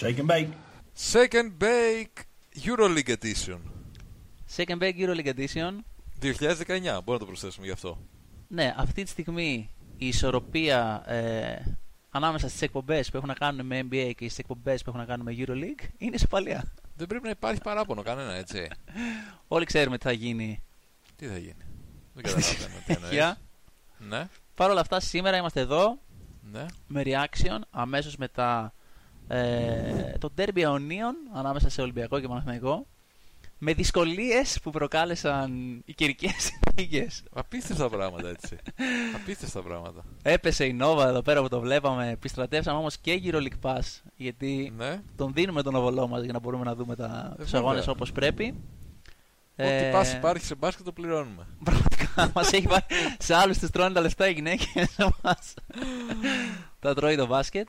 Shake and bake. Second Bake EuroLeague Edition. Second Bake EuroLeague Edition. 2019, μπορούμε να το προσθέσουμε γι' αυτό. Ναι, αυτή τη στιγμή η ισορροπία ε, ανάμεσα στις εκπομπές που έχουν να κάνουν με NBA και στις εκπομπές που έχουν να κάνουν με EuroLeague είναι ισοπαλία. Δεν πρέπει να υπάρχει παράπονο κανένα, έτσι. Όλοι ξέρουμε τι θα γίνει. Τι θα γίνει. Δεν καταλαβαίνω τι εννοείς. Για. Ναι, Παρ' όλα αυτά, σήμερα είμαστε εδώ ναι. με reaction αμέσως μετά ε, το derby Ιωνίων ανάμεσα σε Ολυμπιακό και Παναθηναϊκό με δυσκολίες που προκάλεσαν οι καιρικές συνθήκες. Απίστευτα πράγματα, έτσι. Απίστευτα πράγματα. Έπεσε η Νόβα εδώ πέρα που το βλέπαμε. Επιστρατεύσαμε όμως και γύρω League Pass γιατί Ναι. τον δίνουμε τον οβολό μας για να μπορούμε να δούμε τα, τους βέβαια. αγώνες όπως πρέπει. Ό,τι Ε, πας υπάρχει σε μπάσκετ το πληρώνουμε. Πραγματικά μας έχει βάλει σε άλλους τους τρώνε τα λεφτά οι γυναίκες σε εμάς. τα τρώει το μπάσκετ.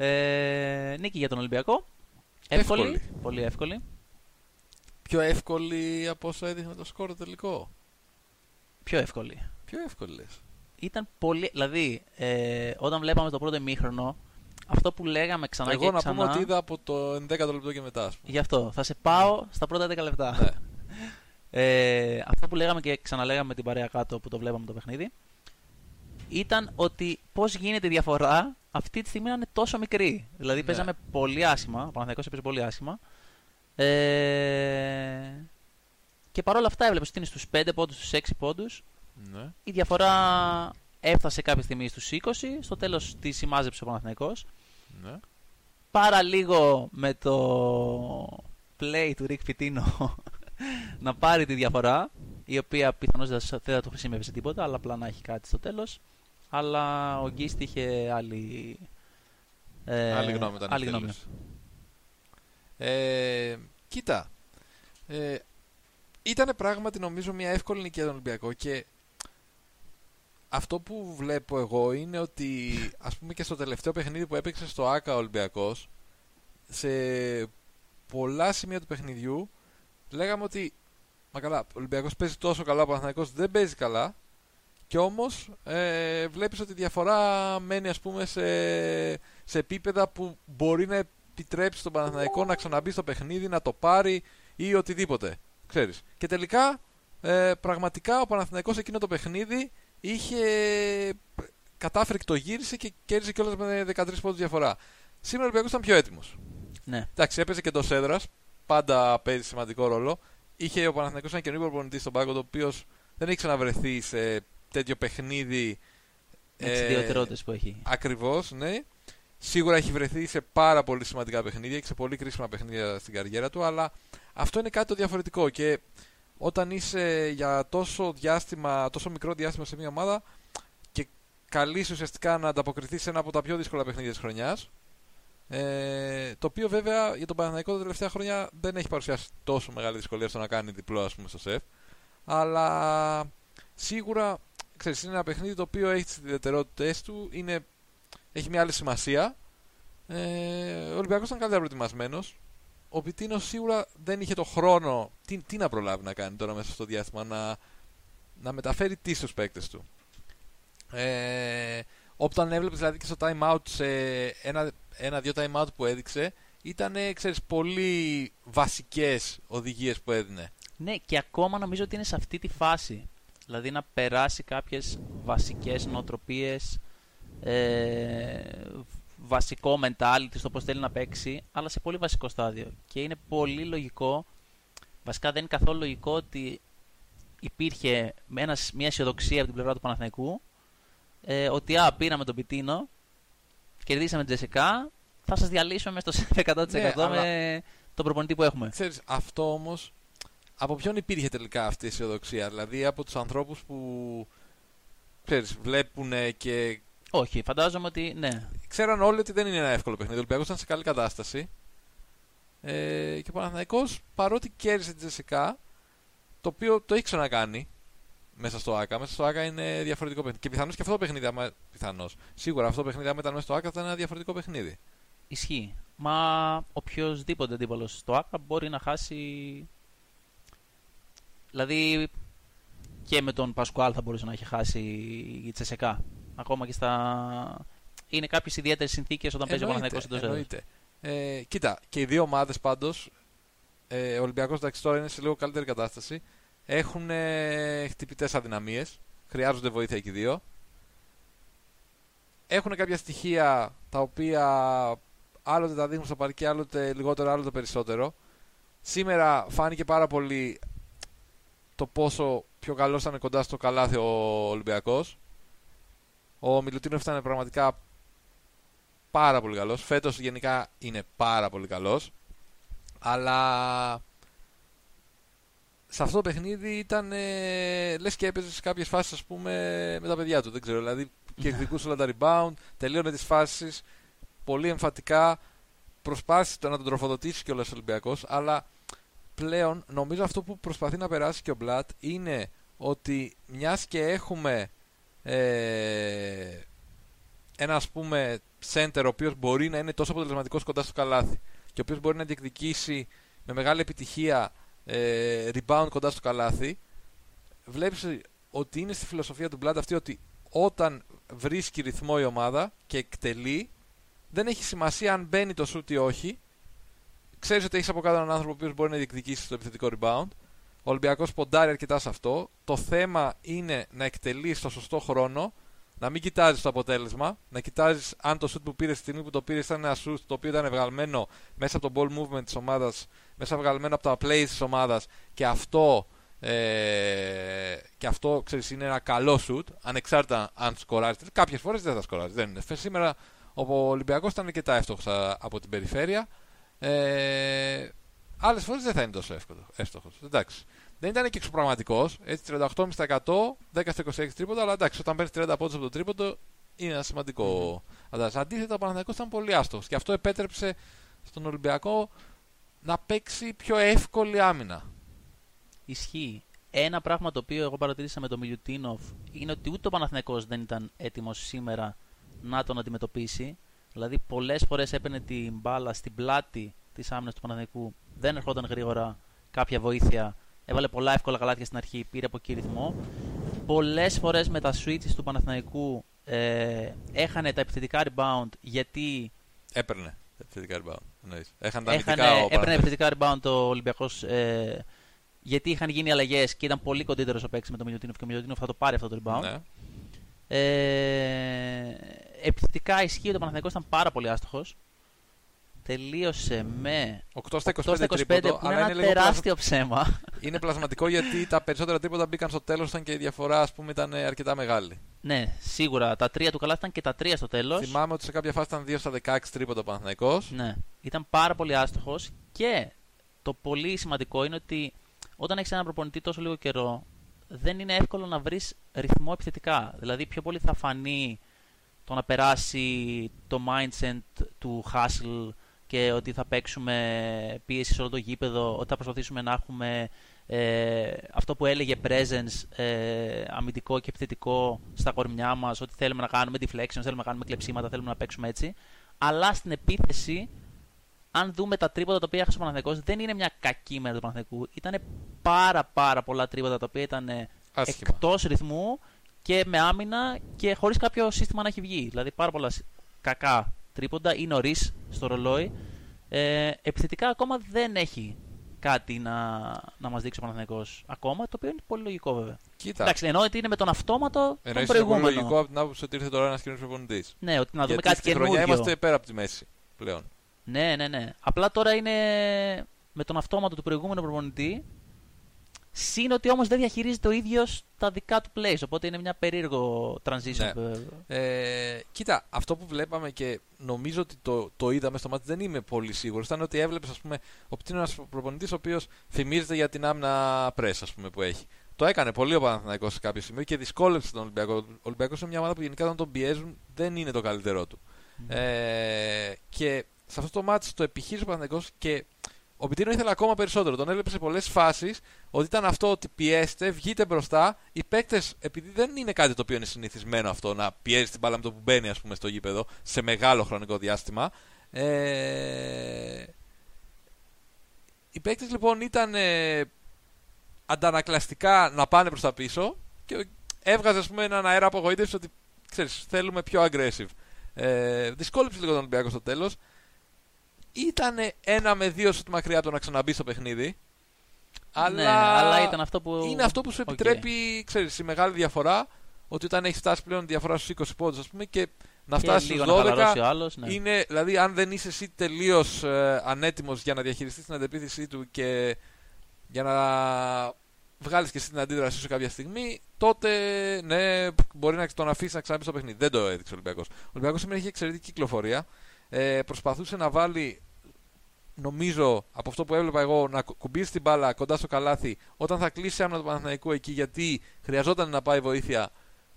Ε, νίκη για τον Ολυμπιακό. Εύκολη. Εύκολη. Πολύ εύκολη. Πιο εύκολη από όσο έδειχνε το σκορ το τελικό. Πιο εύκολη. Πιο εύκολη λες. Ήταν πολύ. Δηλαδή, ε, όταν βλέπαμε το πρώτο ημίχρονο, αυτό που λέγαμε ξανά Εγώ και να ξανά. πούμε ότι είδα από το 11ο λεπτό και μετά, ας πούμε. Γι' αυτό. Θα σε πάω στα πρώτα 10 λεπτά. Ναι. Ε, αυτό που λέγαμε και ξαναλέγαμε με την παρέα κάτω που το βλέπαμε το παιχνίδι ήταν ότι πώς γίνεται η διαφορά αυτή τη στιγμή να είναι τόσο μικρή. Δηλαδή Ναι. παίζαμε πολύ άσχημα. Ο Παναθηναϊκός έπαιζε πολύ άσχημα. Ε, και παρόλα αυτά έβλεπες ότι είναι στους 5 πόντους, στους 6 πόντους. ναι. Η διαφορά έφτασε κάποια στιγμή στους 20. Στο τέλος τη σημάζεψε ο Παναθηναϊκός. ναι. Πάρα λίγο με το play του Rick Pitino να πάρει τη διαφορά, η οποία πιθανώς δεν θα- δεν θα του χρησιμεύει σε τίποτα, αλλά απλά να έχει κάτι στο τέλος. Αλλά ο Γκίστη είχε άλλη, ε, άλλη γνώμη ήταν άλλη γνώμη. Ε, κοίτα. Ε, ήταν πράγματι νομίζω μια εύκολη νίκη για τον Ολυμπιακό και αυτό που βλέπω εγώ είναι ότι ας πούμε και στο τελευταίο παιχνίδι που έπαιξε στο ΆΚΑ ο Ολυμπιακός σε πολλά σημεία του παιχνιδιού λέγαμε ότι μα καλά, ο Ολυμπιακός παίζει τόσο καλά, ο Παναθηναϊκός δεν παίζει καλά και όμως ε, βλέπεις ότι η διαφορά μένει ας πούμε σε, σε επίπεδα που μπορεί να επιτρέψει τον Παναθηναϊκό να ξαναμπεί στο παιχνίδι, να το πάρει ή οτιδήποτε. Ξέρεις. Και τελικά ε, πραγματικά ο Παναθηναϊκός εκείνο το παιχνίδι είχε κατάφερε και το γύρισε και κέρδισε κιόλας με 13 πόντους διαφορά. Σήμερα ο Ολυμπιακός ήταν πιο έτοιμος. Ναι. Εντάξει, έπαιζε και το έδρας. Πάντα παίζει σημαντικό ρόλο. Είχε ο Παναθηναϊκός ένα καινούργιο προπονητής στον πάγκο, το οποίος δεν έχει ξαναβρεθεί σε τέτοιο παιχνίδι. Με τις ιδιαιτερότητες που έχει. Ακριβώς, ναι. Σίγουρα έχει βρεθεί σε πάρα πολύ σημαντικά παιχνίδια και σε πολύ κρίσιμα παιχνίδια στην καριέρα του, αλλά αυτό είναι κάτι το διαφορετικό. Και όταν είσαι για τόσο, διάστημα, τόσο μικρό διάστημα σε μια ομάδα και καλείς ουσιαστικά να ανταποκριθείς σε ένα από τα πιο δύσκολα παιχνίδια της χρονιάς. Ε, το οποίο βέβαια για τον Παναθηναϊκό τα τελευταία χρόνια δεν έχει παρουσιάσει τόσο μεγάλη δυσκολία στο να κάνει διπλό ας πούμε, στο σεφ. Αλλά σίγουρα ξέρεις, είναι ένα παιχνίδι το οποίο έχει τις ιδιαιτερότητες του, είναι, έχει μια άλλη σημασία. Ε, ο Ολυμπιακός ήταν καλύτερα προετοιμασμένος. Ο Πιτίνος σίγουρα δεν είχε το χρόνο. Τι, τι να προλάβει να κάνει τώρα μέσα στο διάστημα, να, να μεταφέρει τι στους παίκτες του. Ε, όταν έβλεπες δηλαδή και στο time out σε ένα, ένα-δύο time out που έδειξε, ήταν ξέρεις, πολύ βασικές οδηγίες που έδινε. Ναι, και ακόμα νομίζω ότι είναι σε αυτή τη φάση. Δηλαδή να περάσει κάποιες βασικές νοοτροπίες, ε, βασικό mentality στο πώς θέλει να παίξει, αλλά σε πολύ βασικό στάδιο. Και είναι πολύ λογικό, βασικά δεν είναι καθόλου λογικό ότι υπήρχε με ένας, μια αισιοδοξία από την πλευρά του Παναθηναϊκού ε, ότι α, πήραμε τον Πιτίνο, κερδίσαμε την Τζεσικά, θα σας διαλύσουμε μέσα στο 100% Ναι, αλλά- με τον προπονητή που έχουμε. Ξέρεις, αυτό όμως, από ποιον υπήρχε τελικά αυτή η αισιοδοξία. Δηλαδή από τους ανθρώπους που ξέρεις, βλέπουν και Όχι, φαντάζομαι ότι ναι. ξέραν όλοι ότι δεν είναι ένα εύκολο παιχνίδι. Ο Ολυμπιακός ήταν σε καλή κατάσταση. Ε, και ο Παναθηναϊκός παρότι κέρδισε την Τζεσικά, το οποίο το έχει ξανακάνει μέσα στο ΑΚΑ. Μέσα στο ΑΚΑ είναι διαφορετικό παιχνίδι. Και πιθανώς και αυτό το παιχνίδι, άμα, πιθανώς. Σίγουρα αυτό το παιχνίδι, άμα ήταν μέσα στο ΑΚΑ, θα ήταν ένα διαφορετικό παιχνίδι. Ισχύει. Μα οποιοδήποτε αντίπαλος στο ΑΚΑ μπορεί να χάσει. Δηλαδή και με τον Πασκουάλ θα μπορούσε να έχει χάσει η Τσεσεκά. Ακόμα και στα. Είναι κάποιες ιδιαίτερες συνθήκες όταν παίζει ο Εννοείται, Παναθηναϊκός εντός έδρας. εννοείται. Ε, κοίτα, και οι δύο ομάδες πάντως. Ε, ο Ολυμπιακός εντάξει τώρα είναι σε λίγο καλύτερη κατάσταση. Έχουν ε, χτυπητές αδυναμίες. Χρειάζονται βοήθεια και οι δύο. Έχουν κάποια στοιχεία τα οποία άλλοτε τα δείχνουν στο παρκή, άλλοτε λιγότερο, άλλοτε περισσότερο. Σήμερα φάνηκε πάρα πολύ το πόσο πιο καλός ήταν κοντά στο καλάθι ο Ολυμπιακός. Ο Μιλουτίνοφ ήταν πραγματικά πάρα πολύ καλός. Φέτος γενικά είναι πάρα πολύ καλός. Αλλά σε αυτό το παιχνίδι ήταν ε, λες και έπαιζε σε κάποιες φάσεις ας πούμε με τα παιδιά του, δεν ξέρω, δηλαδή και εκδικούσε όλα τα rebound, τελείωνε τις φάσεις πολύ εμφατικά, προσπάθησε να τον τροφοδοτήσει και ο Ολυμπιακός, αλλά πλέον νομίζω αυτό που προσπαθεί να περάσει και ο Μπλατ είναι ότι μιας και έχουμε ε, ένα ας πούμε center ο οποίος μπορεί να είναι τόσο αποτελεσματικός κοντά στο καλάθι και ο οποίος μπορεί να διεκδικήσει με μεγάλη επιτυχία ε, rebound κοντά στο καλάθι βλέπεις ότι είναι στη φιλοσοφία του Μπλατ αυτή ότι όταν βρίσκει ρυθμό η ομάδα και εκτελεί δεν έχει σημασία αν μπαίνει το shoot ή όχι ξέρεις ότι έχεις από κάτω έναν άνθρωπο που μπορεί να διεκδικήσει το επιθετικό rebound. Ο Ολυμπιακός ποντάρει αρκετά σε αυτό. Το θέμα είναι να εκτελείς στο σωστό χρόνο, να μην κοιτάζεις το αποτέλεσμα, να κοιτάζεις αν το shoot που πήρες στη στιγμή που το πήρες ήταν ένα shoot το οποίο ήταν βγαλμένο μέσα από το ball movement της ομάδας, μέσα βγαλμένο από τα plays της ομάδας και αυτό. Ε, και αυτό ξέρεις, είναι ένα καλό shoot ανεξάρτητα αν σκοράζεις. Κάποιες φορές δεν θα σκοράζεις. Δεν είναι. Σήμερα ο Ολυμπιακός ήταν αρκετά εύστοχος από την περιφέρεια. Ε, Άλλες φορές δεν θα είναι τόσο εύστοχος. Εντάξει. Δεν ήταν και εξωπραγματικός. Έτσι 38,5%, 10 26 τρίποντα, αλλά εντάξει, όταν παίρνεις 30 πόντους από το τρίποντο είναι ένα σημαντικό mm-hmm. Αντίθετα, ο Παναθηναϊκός ήταν πολύ άστοχος και αυτό επέτρεψε στον Ολυμπιακό να παίξει πιο εύκολη άμυνα. Ισχύει. Ένα πράγμα το οποίο εγώ παρατηρήσα με τον Μιλιουτίνοφ είναι ότι ούτε ο Παναθηναϊκός δεν ήταν έτοιμος σήμερα να τον αντιμετωπίσει. Δηλαδή, πολλές φορές έπαιρνε την μπάλα στην πλάτη της άμυνας του Παναθηναϊκού, δεν ερχόταν γρήγορα κάποια βοήθεια. Έβαλε πολλά εύκολα καλάθια στην αρχή, πήρε από εκεί ρυθμό. Πολλές φορές με τα switches του Παναθηναϊκού ε, έχανε τα επιθετικά rebound γιατί. Έπαιρνε τα επιθετικά rebound. Έχανε τα Έχανε, έπαιρνε επιθετικά rebound ο Ολυμπιακός ε, γιατί είχαν γίνει αλλαγές και ήταν πολύ κοντύτερος ο παίκτης με τον Μιλιοτίνοφ και ο Μιλιοτίνοφ θα το πάρει αυτό το rebound. Ναι. Ε, επιθετικά ισχύει ότι ο Παναθηναϊκός ήταν πάρα πολύ άστοχος. Τελείωσε με 8 στα 25, 25 τρίποντο, που είναι ένα τεράστιο ψέμα. Είναι πλασματικό γιατί τα περισσότερα τρίποτα μπήκαν στο τέλος όταν και η διαφορά ας πούμε, ήταν αρκετά μεγάλη. Ναι, σίγουρα. Τα τρία του καλά ήταν και τα τρία στο τέλος. Θυμάμαι ότι σε κάποια φάση ήταν 2 στα 16 τρίποντα ο Παναθηναϊκός. Ναι, ήταν πάρα πολύ άστοχος και το πολύ σημαντικό είναι ότι όταν έχεις έναν προπονητή τόσο λίγο καιρό, δεν είναι εύκολο να βρεις ρυθμό επιθετικά. Δηλαδή, πιο πολύ θα φανεί το να περάσει το mindset του hustle και ότι θα παίξουμε πίεση σε όλο το γήπεδο, ότι θα προσπαθήσουμε να έχουμε ε, αυτό που έλεγε presence ε, αμυντικό και επιθετικό στα κορμιά μας, ότι θέλουμε να κάνουμε deflection, θέλουμε να κάνουμε κλεψίματα, θέλουμε να παίξουμε έτσι. Αλλά στην επίθεση, αν δούμε τα τρίποτα τα οποία έχασε ο Παναθηναϊκός, δεν είναι μια κακή μέρα του Παναθηναϊκού. Ήταν πάρα πάρα πολλά τρίποτα τα οποία ήταν εκτός ρυθμού και με άμυνα και χωρίς κάποιο σύστημα να έχει βγει. Δηλαδή πάρα πολλά κακά τρίποντα ή νωρίς στο ρολόι. Ε, επιθετικά ακόμα δεν έχει κάτι να, να μας δείξει ο Παναθηναϊκός ακόμα, το οποίο είναι πολύ λογικό βέβαια. Κοίτα. Εντάξει, εννοώ ότι είναι με τον αυτόματο τον προηγούμενο. Είναι λογικό από την άποψη ότι ήρθε τώρα ένας κοινό προπονητής. Ναι, ότι να δούμε Γιατί κάτι καινούργιο. χρονιά είμαστε πέρα από τη μέση πλέον. Ναι, ναι, ναι. Απλά τώρα είναι με τον αυτόματο του προηγούμενου προπονητή Συν ότι όμως δεν διαχειρίζεται ο ίδιος τα δικά του plays. Οπότε είναι μια περίεργο transition. Ναι. Ε, κοίτα, αυτό που βλέπαμε και νομίζω ότι το, το είδαμε στο μάτι, δεν είμαι πολύ σίγουρος. Ήταν ότι έβλεπες, ας πούμε, ο Πτίνο ένα προπονητής ο οποίος θυμίζεται για την άμυνα press, ας πούμε, που έχει. Το έκανε πολύ ο Παναθηναϊκός σε κάποιο σημείο και δυσκόλεψε τον Ολυμπιακό. Ο Ολυμπιακός είναι μια ομάδα που γενικά όταν τον πιέζουν δεν είναι το καλύτερό του. Mm. Ε, και σε αυτό το μάτι το επιχείρησε ο Παναθηναϊκός και ο Πιτίνο ήθελε ακόμα περισσότερο. Τον έβλεπε σε πολλές φάσεις ότι ήταν αυτό ότι πιέστε, βγείτε μπροστά. Οι παίκτες, επειδή δεν είναι κάτι το οποίο είναι συνηθισμένο αυτό να πιέζεις την μπάλα με το που μπαίνει ας πούμε, στο γήπεδο σε μεγάλο χρονικό διάστημα. Ε... Οι παίκτες λοιπόν ήταν ε, αντανακλαστικά να πάνε προς τα πίσω και έβγαζε ας πούμε, έναν αέρα απογοήτευσης ότι ξέρεις, θέλουμε πιο aggressive. Ε, δυσκόλεψε λίγο τον Ολυμπιακό στο τέλος ήταν ένα με δύο σουτ μακριά από το να ξαναμπεί στο παιχνίδι. Αλλά, Ναι, αλλά ήταν αυτό που. είναι αυτό που σου Οκ. επιτρέπει, ξέρεις, η μεγάλη διαφορά. Ότι όταν έχεις φτάσει πλέον διαφορά στους 20 πόντους, ας πούμε, και να Και φτάσεις λίγο στους να 12, χαλαρώσει ο άλλος, ναι. είναι, δηλαδή, αν δεν είσαι εσύ τελείως ε, ανέτοιμος για να διαχειριστείς την αντεπίθεσή του και για να βγάλεις και εσύ την αντίδρασή σου κάποια στιγμή, τότε ναι, μπορεί να τον αφήσεις να ξαναμπεί στο παιχνίδι. Δεν το έδειξε ο Ολυμπιακός. Ο Ολυμπιακός σήμερα είχε εξαιρετική κυκλοφορία. Ε, προσπαθούσε να βάλει, νομίζω, από αυτό που έβλεπα εγώ, να κου- κουμπίσει την μπάλα κοντά στο καλάθι όταν θα κλείσει άμυνα του Παναθηναϊκού εκεί, γιατί χρειαζόταν να πάει βοήθεια.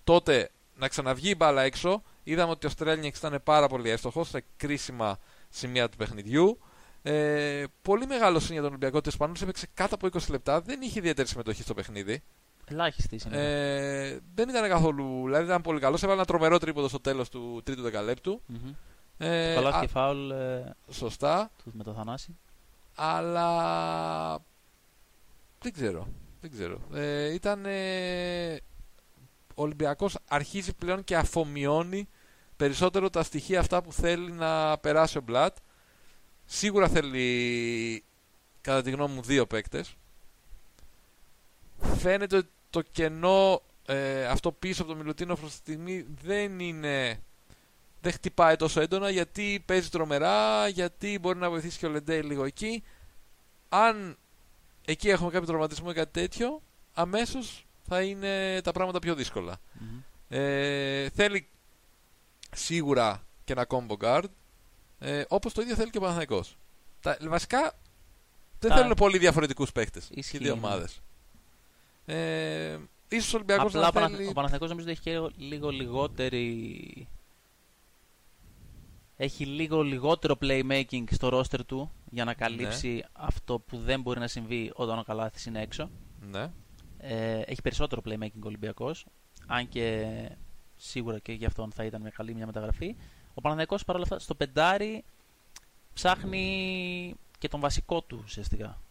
Τότε να ξαναβγεί η μπάλα έξω. Είδαμε ότι ο Στρέλνιεξ ήταν πάρα πολύ εύστοχος σε κρίσιμα σημεία του παιχνιδιού. Ε, πολύ μεγάλο είναι για τον Ολυμπιακό ότι ο Ισπανός έπαιξε κάτω από 20 λεπτά. Δεν είχε ιδιαίτερη συμμετοχή στο παιχνίδι. Ελάχιστη σήμερα. Ε, δεν ήταν καθόλου. Δηλαδή ήταν πολύ καλός. Έβαλε ένα τρομερό τρίποδο στο τέλος του τρίτου δεκαλέπτου. Μμμ. Ε, Καλά α- και φάουλ ε, σωστά. του με το Θανάση. Αλλά. Δεν ξέρω. Δεν ξέρω. Ε, ήταν. Ε, ο Ολυμπιακός αρχίζει πλέον και αφομοιώνει περισσότερο τα στοιχεία αυτά που θέλει να περάσει ο Μπλατ. Σίγουρα θέλει, κατά τη γνώμη μου, δύο παίκτες. Φαίνεται ότι το κενό ε, αυτό πίσω από το Μιλουτίνο προς τη στιγμή δεν είναι... Δεν χτυπάει τόσο έντονα γιατί παίζει τρομερά, γιατί μπορεί να βοηθήσει και ο Λεντέι λίγο εκεί. Αν εκεί έχουμε κάποιο τραυματισμό ή κάτι τέτοιο, αμέσως θα είναι τα πράγματα πιο δύσκολα. Μμμ. Ε, θέλει σίγουρα και ένα combo guard. Ε, Όπως το ίδιο θέλει και ο Παναθηναϊκός. Τα, βασικά δεν Τα- θέλουν πολύ διαφορετικούς παίκτες και οι Ισχύει, δύο ναι. ομάδες. Ε, ίσως ο Ολυμπιακός Απλά να ο, Παναθ... θέλει... ο Παναθηναϊκός νομίζω ότι έχει και λίγο λιγότερη. Έχει λίγο λιγότερο playmaking στο roster του για να καλύψει Ναι. αυτό που δεν μπορεί να συμβεί όταν ο Καλάθης είναι έξω. Ναι. Ε, έχει περισσότερο playmaking ο Ολυμπιακός, αν και σίγουρα και γι' αυτόν θα ήταν μια καλή μια μεταγραφή. Ο Παναθηναϊκός παρόλα αυτά στο πεντάρι ψάχνει και τον βασικό του ουσιαστικά.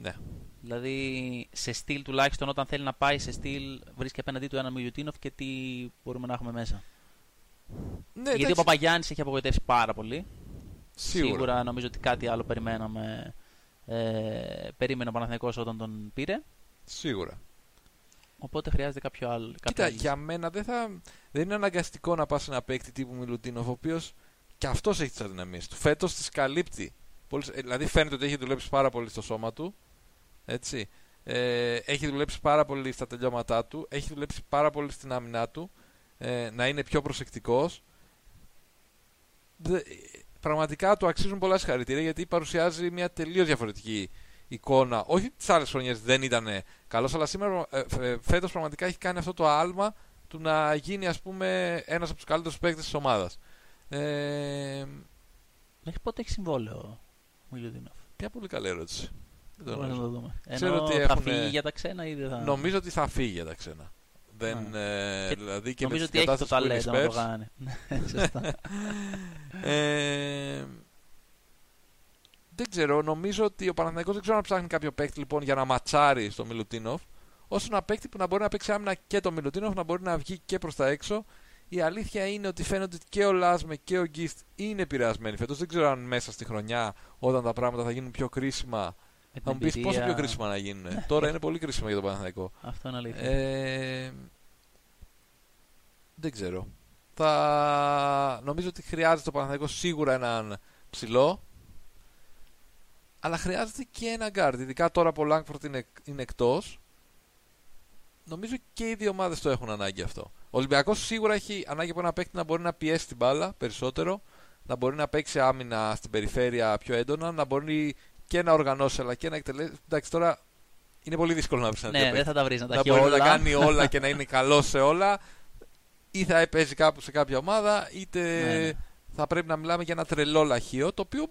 ναι. Δηλαδή σε στυλ τουλάχιστον όταν θέλει να πάει σε στυλ βρίσκει απέναντί του ένα Μιλουτίνοφ και τι μπορούμε να έχουμε μέσα. Ναι Γιατί ο εντάξει, Παπαγιάννης έχει απογοητεύσει πάρα πολύ. σίγουρα. νομίζω ότι κάτι άλλο περιμέναμε. Ε, περίμενε ο Παναθηναϊκός όταν τον πήρε. Σίγουρα. Οπότε χρειάζεται κάποιο άλλο. κάποια Κοίτα, άλλη για μένα δεν, θα, δεν είναι αναγκαστικό να πας σε ένα παίκτη τύπου Μιλουτίνοφ, ο οποίος και αυτός έχει τις αδυναμίες του. Φέτος τις καλύπτει. Πολύ, ε, δηλαδή φαίνεται ότι έχει δουλέψει πάρα πολύ στο σώμα του. Έτσι. Ε, έχει δουλέψει πάρα πολύ στα τελειώματά του. Έχει δουλέψει πάρα πολύ στην άμυνά του. Ε, να είναι πιο προσεκτικός. Πραγματικά του αξίζουν πολλά συγχαρητήρια γιατί παρουσιάζει μια τελείως διαφορετική εικόνα. Όχι ότι τις άλλες χρονιές δεν ήταν καλός, αλλά σήμερα ε, ε, φέτος πραγματικά έχει κάνει αυτό το άλμα του να γίνει ας πούμε ένας από τους καλύτερους παίκτες της ομάδας. Ε, Μέχρι πότε έχει συμβόλαιο ο Μιλουτίνοφ. μια πολύ καλή ερώτηση. Δεν το Μπορούμε να γνωρίζω. το δούμε. Ξέρω Ενώ ότι θα έχουνε- φύγει για τα ξένα ή δεν θα. Νομίζω ότι θα φύγει για τα ξένα. Δεν, ε, Και δηλαδή και Νομίζω με ότι τις έχει το κατάσταση που είναι ταλέντο να το οι Spurs, κάνει. Σωστά. Ε, δεν ξέρω, νομίζω ότι ο Παναθηναϊκός δεν ξέρω αν ψάχνει κάποιο παίκτη λοιπόν για να ματσάρει στο Μιλουτίνοφ. Όσο ένα παίκτη που να μπορεί να παίξει άμυνα και το Μιλουτίνοφ, να μπορεί να βγει και προς τα έξω. Η αλήθεια είναι ότι φαίνεται ότι και ο Λάσμε και ο Γκίστ είναι επηρεασμένοι φέτος. Δεν ξέρω αν μέσα στη χρονιά, όταν τα πράγματα θα γίνουν πιο κρίσιμα, Με θα μου την πει πόσο πιο εμπειρία- κρίσιμα να γίνουν. Τώρα είναι πολύ κρίσιμα για τον Παναθηναϊκό. Αυτό είναι αλήθεια. Ε, δεν ξέρω. Θα... Νομίζω ότι χρειάζεται το Παναθηναϊκό σίγουρα έναν ψηλό. Αλλά χρειάζεται και ένα guard. Ειδικά τώρα που ο Langford είναι, είναι εκτός. Νομίζω και οι δύο ομάδες το έχουν ανάγκη αυτό. Ο Ολυμπιακός σίγουρα έχει ανάγκη από ένα παίκτη να μπορεί να πιέσει την μπάλα περισσότερο. Να μπορεί να παίξει άμυνα στην περιφέρεια πιο έντονα. Να μπορεί και να οργανώσει αλλά και να εκτελέσει. Εντάξει τώρα είναι πολύ δύσκολο να βρεις ένα ναι, τέτοιο δεν θα τα βρεις να τα να έχει μπορεί όλα. να κάνει όλα και να είναι καλός σε όλα. Ή θα παίζει κάπου σε κάποια ομάδα, είτε Ναι, ναι. θα πρέπει να μιλάμε για ένα τρελό λαχείο, το οποίο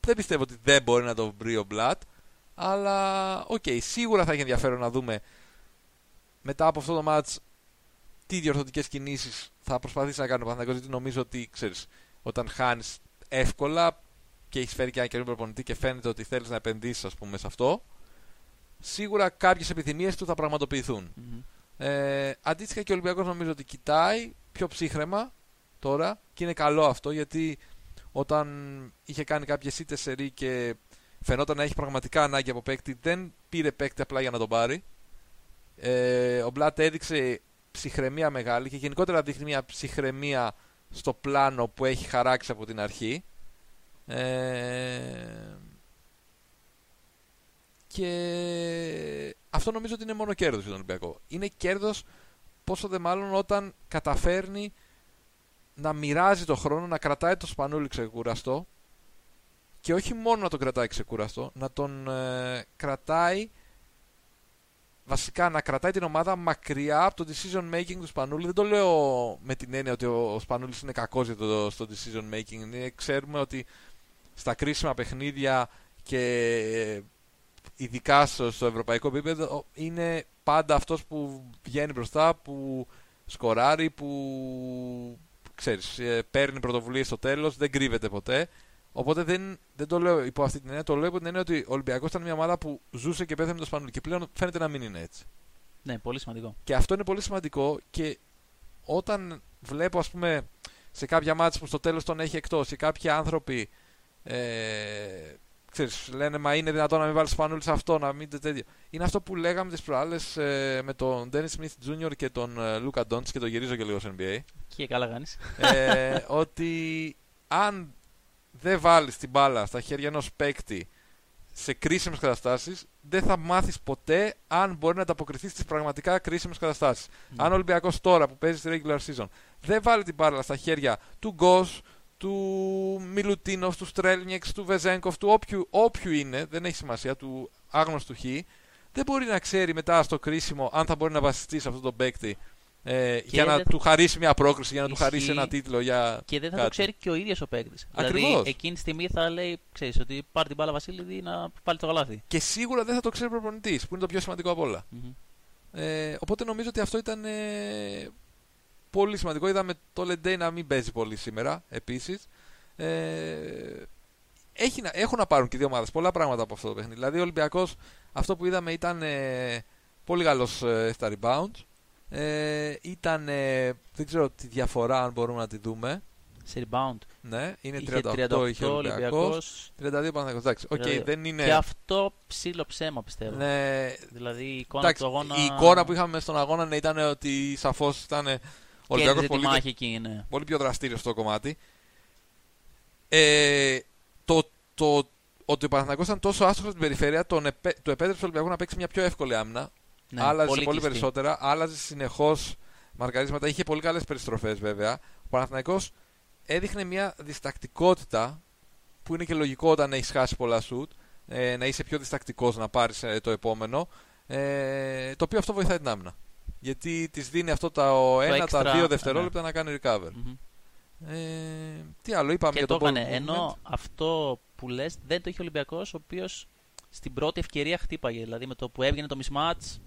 δεν πιστεύω ότι δεν μπορεί να το βρει ο Μπλατ. Αλλά, οκ, σίγουρα θα έχει ενδιαφέρον να δούμε μετά από αυτό το match τι διορθωτικές κινήσεις θα προσπαθήσει να κάνει ο Παναθηναϊκός γιατί νομίζω ότι ξέρεις, όταν χάνεις εύκολα και έχεις φέρει και ένα καινούριο προπονητή και φαίνεται ότι θέλεις να επενδύσεις, ας πούμε, σε αυτό, σίγουρα κάποιες επιθυμίες του θα πραγματοποιηθούν. Μμμ. Ε, αντίστοιχα και ο Ολυμπιακός νομίζω ότι κοιτάει πιο ψύχρεμα τώρα και είναι καλό αυτό γιατί όταν είχε κάνει κάποιες ήττες σε και φαινόταν να έχει πραγματικά ανάγκη από παίκτη, δεν πήρε παίκτη απλά για να τον πάρει. Ε, ο Μπλάτ έδειξε ψυχραιμία μεγάλη και γενικότερα δείχνει μια ψυχραιμία στο πλάνο που έχει χαράξει από την αρχή. Ε, και αυτό νομίζω ότι είναι μόνο κέρδος για τον Ολυμπιακό. Είναι κέρδος πόσο δε μάλλον όταν καταφέρνει να μοιράζει το χρόνο, να κρατάει το σπανούλι ξεκουραστό και όχι μόνο να τον κρατάει ξεκουραστό, να τον ε, κρατάει βασικά να κρατάει την ομάδα μακριά από το decision making του Σπανούλη. Δεν το λέω με την έννοια ότι ο Σπανούλης είναι κακός για το, στο decision making. ξέρουμε ότι στα κρίσιμα παιχνίδια και ειδικά στο, στο ευρωπαϊκό επίπεδο είναι πάντα αυτός που βγαίνει μπροστά, που σκοράρει, που ξέρεις, ε, παίρνει πρωτοβουλίες στο τέλος, δεν κρύβεται ποτέ. Οπότε δεν, δεν το λέω υπό αυτή την έννοια, το λέω υπό την έννοια ότι ο Ολυμπιακός ήταν μια ομάδα που ζούσε και πέθανε με το Σπανούλη και πλέον φαίνεται να μην είναι έτσι. Ναι, πολύ σημαντικό. Και αυτό είναι πολύ σημαντικό και όταν βλέπω ας πούμε σε κάποια μάτια που στο τέλος τον έχει εκτός ή κάποιοι άνθρωποι ε, ξέρεις, λένε μα είναι δυνατόν να μην βάλεις Σπανούλη σε αυτό, να μην τέτοιο. Είναι αυτό που λέγαμε τις προάλλες ε, με τον Dennis Smith Jr. και τον ε, Luka Doncic και το γυρίζω και λίγο στο NBA. Και καλά κάνεις. Ε, ότι αν δεν βάλεις την μπάλα στα χέρια ενός παίκτη σε κρίσιμες καταστάσεις, δεν θα μάθεις ποτέ αν μπορεί να ανταποκριθείς στις πραγματικά κρίσιμες καταστάσεις. Mm. Αν ο Ολυμπιακός τώρα που παίζει στη regular season δεν βάλει την μπάλα στα χέρια του Γκος, του Μιλουτίνοφ, του Στρέλνιεξ, του Βεζέγκοφ, του όποιου, όποιου είναι, δεν έχει σημασία, του άγνωστου χ, δεν μπορεί να ξέρει μετά στο κρίσιμο αν θα μπορεί να βασιστεί σε αυτόν τον παίκτη ε, για να του χαρίσει μια πρόκριση, για να του χαρίσει ένα τίτλο. Για και δεν θα κάτι. το ξέρει και ο ίδιος ο παίκτης. Δηλαδή εκείνη τη στιγμή θα λέει, ξέρεις, ότι πάρει την μπάλα Βασίλη να πάλι το γαλάθι. Και σίγουρα δεν θα το ξέρει ο προπονητής, που είναι το πιο σημαντικό από όλα. Mm-hmm. Ε, οπότε νομίζω ότι αυτό ήταν ε, πολύ σημαντικό. Είδαμε το Λεντέι να μην παίζει πολύ σήμερα επίσης. Ε, έχει, έχουν να πάρουν και δύο ομάδες πολλά πράγματα από αυτό το παιχνίδι. Δηλαδή, ο Ολυμπιακός αυτό που είδαμε ήταν ε, πολύ καλός ε, στα rebounds. Ε, ήταν, δεν ξέρω τη διαφορά αν μπορούμε να τη δούμε. Σε rebound. Ναι, είναι 38, 38 είχε ο Ολυμπιακός, 32 Παναθηναϊκός. Εντάξει, okay, δεν είναι... Και αυτό ψήλο ψέμα πιστεύω. Ναι, δηλαδή η εικόνα Εντάξει, του αγώνα... Η εικόνα που είχαμε στον αγώνα ναι, ήταν ότι σαφώς ήταν ο Ολυμπιακός πολύ, μάχη εκεί, ναι. πολύ πιο δραστήριο στο κομμάτι. Ε, το, το, ότι ο Παναθηναϊκός ήταν τόσο άστοχος στην περιφέρεια τον επέ, του επέτρεψε ο Ολυμπιακός να παίξει μια πιο εύκολη άμυνα. Ναι, άλλαζε πολύ, πολύ περισσότερα, άλλαζε συνεχώς μαρκαρίσματα. Είχε πολύ καλές περιστροφές βέβαια. Ο Παναθηναϊκός έδειχνε μια διστακτικότητα που είναι και λογικό όταν έχεις χάσει πολλά σουτ. Ε, να είσαι πιο διστακτικός να πάρεις ε, το επόμενο. Ε, το οποίο αυτό βοηθάει την άμυνα. Γιατί της δίνει αυτό τα 1, τα 2 δευτερόλεπτα ναι. να κάνει recover. Mm-hmm. Ε, τι άλλο είπαμε και για το, το έκανε. Ενώ αυτό που λες δεν το είχε ο Ολυμπιακός, ο οποίος στην πρώτη ευκαιρία χτύπαγε. Δηλαδή με το που έβγαινε το mismatch,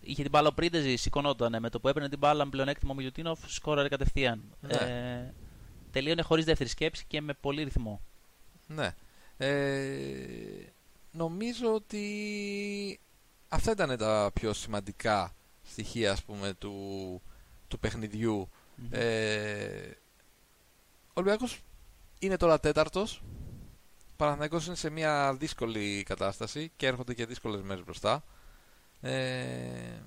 είχε την μπάλα ο Πρίντεζη, σηκωνόταν. Με το που έπαιρνε την μπάλα με πλεονέκτημα ο Μιλουτίνοφ, σκόραρε κατευθείαν. Ναι. Ε, τελείωνε χωρίς δεύτερη σκέψη και με πολύ ρυθμό. Ναι. Ε, νομίζω ότι αυτά ήταν τα πιο σημαντικά στοιχεία ας πούμε, του, του παιχνιδιού. Ε, ο Ολυμπιακός είναι τώρα τέταρτος. Ο Παναθηναϊκός είναι σε μια δύσκολη κατάσταση και έρχονται και δύσκολες μέρες μπροστά. Ε,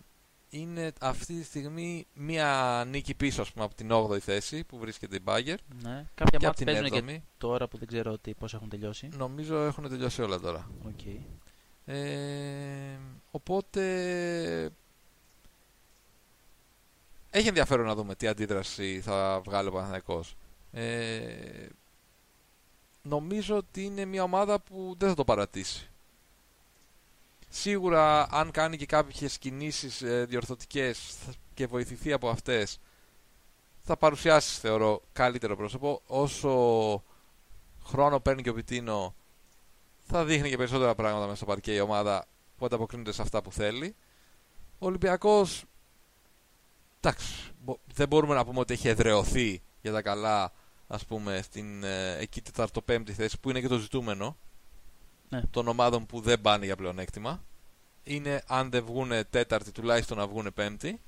είναι αυτή τη στιγμή μία νίκη πίσω ας πούμε, από την 8η θέση που βρίσκεται η Μπάγκερ. Ναι. Κάποια μάτια παίζουν και τώρα που δεν ξέρω τι, πώς έχουν τελειώσει. Νομίζω έχουν τελειώσει όλα τώρα. Okay. Ε, οπότε έχει ενδιαφέρον να δούμε τι αντίδραση θα βγάλει ο Παναθηναϊκός. Ε, νομίζω ότι είναι μια ομάδα που δεν θα το παρατήσει. Σίγουρα αν κάνει και κάποιες κινήσεις ε, διορθωτικές και βοηθηθεί από αυτές θα παρουσιάσει θεωρώ καλύτερο πρόσωπο όσο χρόνο παίρνει και ο Πιτίνο θα δείχνει και περισσότερα πράγματα μέσα στο παρκέ η ομάδα που ανταποκρίνονται σε αυτά που θέλει ο Ολυμπιακός εντάξει, δεν μπορούμε να πούμε ότι έχει εδρεωθεί για τα καλά ας πούμε στην ε, εκεί τεταρτοπέμπτη θέση που είναι και το ζητούμενο ναι. των ομάδων που δεν πάνε για πλεονέκτημα. Είναι αν δεν βγουν τέταρτη τουλάχιστον να βγουν πέμπτη.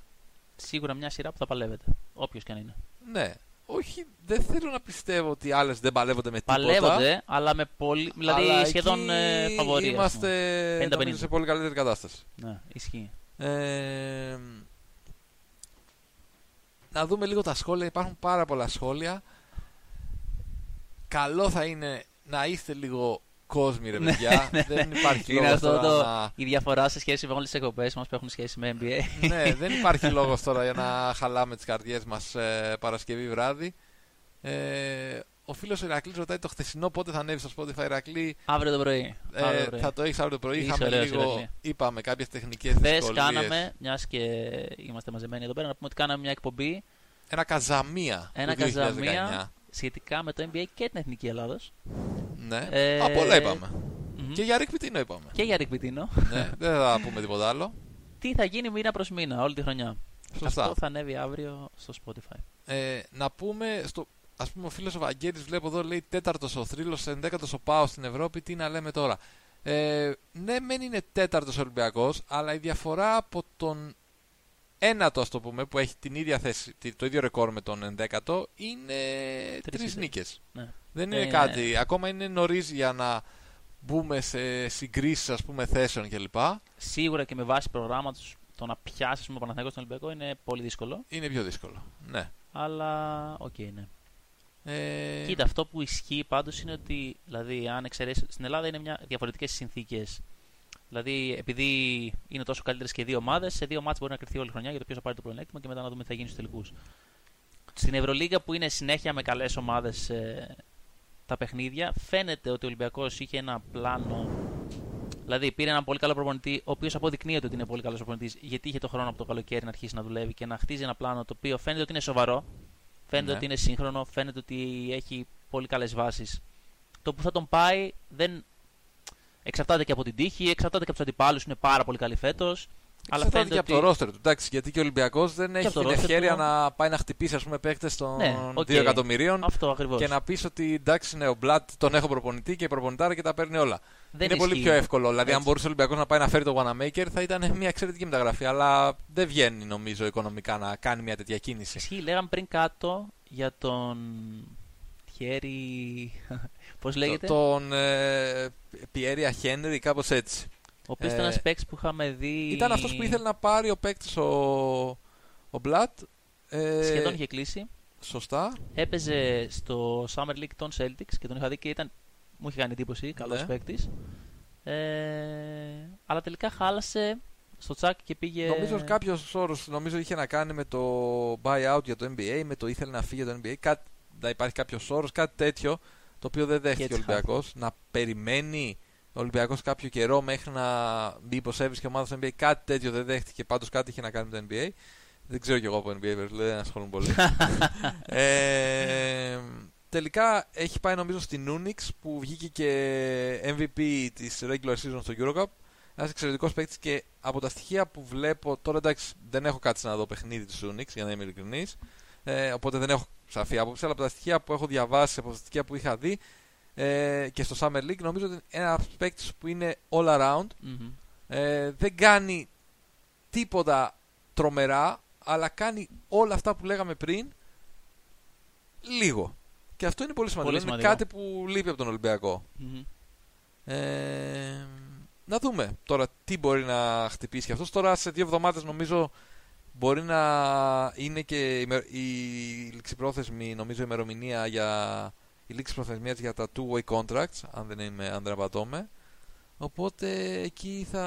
Σίγουρα μια σειρά που θα παλεύεται, όποιος και αν είναι. Ναι, όχι, δεν θέλω να πιστεύω ότι άλλες δεν παλεύονται με τίποτα. Παλεύονται, αλλά με πολύ. Δηλαδή αλλά σχεδόν εκεί ε, φαβορεί. ας πούμε. Είμαστε 50-50. νομίζω, σε πολύ καλύτερη κατάσταση. Ναι, ισχύει. Ε, να δούμε λίγο τα σχόλια. Υπάρχουν πάρα πολλά σχόλια. Καλό θα είναι να είστε λίγο κόσμοι, ρε παιδιά. δεν υπάρχει Είναι λόγος αυτό τώρα το, να... η διαφορά σε σχέση με όλες τις εκπομπές μας που έχουν σχέση με NBA. ναι, δεν υπάρχει λόγος τώρα για να χαλάμε τις καρδιές μας ε, Παρασκευή βράδυ. Ε, ο φίλος Ηρακλής ρωτάει το χθεσινό πότε θα ανέβεις στο Spotify Ηρακλή. Αύριο το πρωί. Ε, Αύριο το πρωί. θα το έχεις αύριο το πρωί. Είσαι Είχαμε ωραίος, λίγο, Ηρακλή. είπαμε κάποιες τεχνικές Χθες δυσκολίες. κάναμε, μιας και είμαστε μαζεμένοι εδώ πέρα, να πούμε ότι κάναμε μια εκπομπή Ένα καζαμία Ένα του 2019. καζαμία. σχετικά με το NBA και την Εθνική Ελλάδος. Ναι. Ε, Από όλα είπαμε. Μμμ. Και για Ρικ Πιτίνο είπαμε. Και για Ρικ Πιτίνο. ναι, δεν θα πούμε τίποτα άλλο. Τι θα γίνει μήνα προς μήνα όλη τη χρονιά. Σωστά. Αυτό θα ανέβει αύριο στο Spotify. Ε, να πούμε, στο, ας πούμε ο φίλος ο Βαγγέλης βλέπω εδώ λέει τέταρτος ο Θρύλος, ενδέκατος ο Πάος στην Ευρώπη, τι να λέμε τώρα. Ε, ναι μεν είναι τέταρτος ο Ολυμπιακός, αλλά η διαφορά από τον ένατο ας το πούμε που έχει την ίδια θέση, τη- το ίδιο ρεκόρ με τον ενδέκατο είναι Τρεις τρεις ήττες. νίκες. Ναι. Δεν Ναι, είναι είναι- κάτι, ακόμα είναι νωρίς για να μπούμε σε συγκρίσεις ας πούμε θέσεων κλπ. Σίγουρα και με βάση προγράμματος το να πιάσεις τον Παναθηναϊκός στον Ολυμπιακό είναι πολύ δύσκολο. Είναι πιο δύσκολο. Ναι. Αλλά οκ, ναι. Ε, Κοίτα, αυτό που ισχύει πάντως είναι ότι δηλαδή, αν εξαιρέσεις. Στην Ελλάδα είναι μια διαφορετικές συνθήκες. Δηλαδή, επειδή είναι τόσο καλύτερες οι δύο ομάδες, σε δύο ματς μπορεί να κριθεί όλη η χρονιά για το ποιος θα πάρει το πλεονέκτημα και μετά να δούμε τι θα γίνει στους τελικούς. Στην Ευρωλίγα που είναι συνέχεια με καλές ομάδες τα παιχνίδια, φαίνεται ότι ο Ολυμπιακός είχε ένα πλάνο. Δηλαδή, πήρε έναν πολύ καλό προπονητή, ο οποίος αποδεικνύεται ότι είναι πολύ καλός προπονητής, γιατί είχε το χρόνο από το καλοκαίρι να αρχίσει να δουλεύει και να χτίζει ένα πλάνο το οποίο φαίνεται ότι είναι σοβαρό, φαίνεται Ναι. ότι είναι σύγχρονο, φαίνεται ότι έχει πολύ καλές βάσεις. Το που θα τον πάει δεν εξαρτάται και από την τύχη, εξαρτάται και από τους αντιπάλους, είναι πάρα πολύ καλοί φέτος. Αλλά Εξαρτάται φαίνεται και ότι. από το ρόστερ του. Εντάξει, γιατί και ο Ολυμπιακός δεν έχει από το την roster ευκαιρία του. να πάει να χτυπήσει ας πούμε, παίκτες των Ναι, οκ. 2 εκατομμυρίων Αυτό ακριβώς. και να πεις ότι εντάξει, ναι, ο Μπλατ τον έχω προπονητή και προπονητάρα και τα παίρνει όλα. Δεν είναι πολύ ισχύει. πιο εύκολο. Δηλαδή, αν Έτσι. μπορούσε ο Ολυμπιακός να πάει να φέρει τον Wanamaker, θα ήταν μια εξαιρετική μεταγραφή. Αλλά δεν βγαίνει, νομίζω, οικονομικά να κάνει μια τέτοια κίνηση. Ισχύει, λέγαμε πριν κάτω για τον. Θιέρι. Πώς λέγεται; Το- Τον ε, Πιέρια Χένρι, κάπως έτσι. Ο οποίος ήταν ε, ένας παίκτης που είχαμε δει. Ήταν αυτός που ήθελε να πάρει ο παίκτης ο, ο Μπλατ. Ε, Σχεδόν είχε κλείσει. Σωστά. Έπαιζε στο Summer League των Celtics και τον είχα δει και ήταν. Μου είχε κάνει εντύπωση. Καλός Ναι. παίκτης. Ε, αλλά τελικά χάλασε στο τσάκ και πήγε. Νομίζω κάποιος όρος νομίζω είχε να κάνει με το buyout για το NBA, με το ήθελε να φύγει για το NBA. Κάτι, να υπάρχει κάποιος όρος, κάτι τέτοιο το οποίο δεν δέχτηκε ο έτσι Ολυμπιακός. Να περιμένει ο Ολυμπιακός κάποιο καιρό μέχρι να μπει έβρισκε ομάδα στο NBA. Κάτι τέτοιο δεν δέχτηκε. Πάντως κάτι είχε να κάνει με το NBA. Δεν ξέρω κι εγώ από NBA, βέβαια, δεν ασχολούμαι πολύ. ε, τελικά έχει πάει νομίζω στην Unix που βγήκε και MVP της regular season στο Eurocup. Ένας εξαιρετικός παίκτης και από τα στοιχεία που βλέπω. Τώρα εντάξει, δεν έχω κάτσει να δω παιχνίδι της Unix για να είμαι ειλικρινής. Ε, οπότε δεν έχω σαφή άποψη. Αλλά από τα στοιχεία που έχω διαβάσει, από τα στοιχεία που είχα δει ε, και στο Summer League, νομίζω ότι είναι ένας παίκτης που είναι all around. Μμμ. Ε, δεν κάνει τίποτα τρομερά, αλλά κάνει όλα αυτά που λέγαμε πριν λίγο. Και αυτό είναι πολύ σημαντικό. Πολύ είναι σημαντικό. κάτι που λείπει από τον Ολυμπιακό. Μμμ. Ε, να δούμε τώρα τι μπορεί να χτυπήσει και αυτός. Τώρα σε δύο εβδομάδες νομίζω μπορεί να είναι και η, με- η ληξιπρόθεσμη νομίζω ημερομηνία για η λήξη προθεσμίας για τα two-way contracts αν δεν, είμαι, αν δεν απατώμε. Οπότε εκεί θα,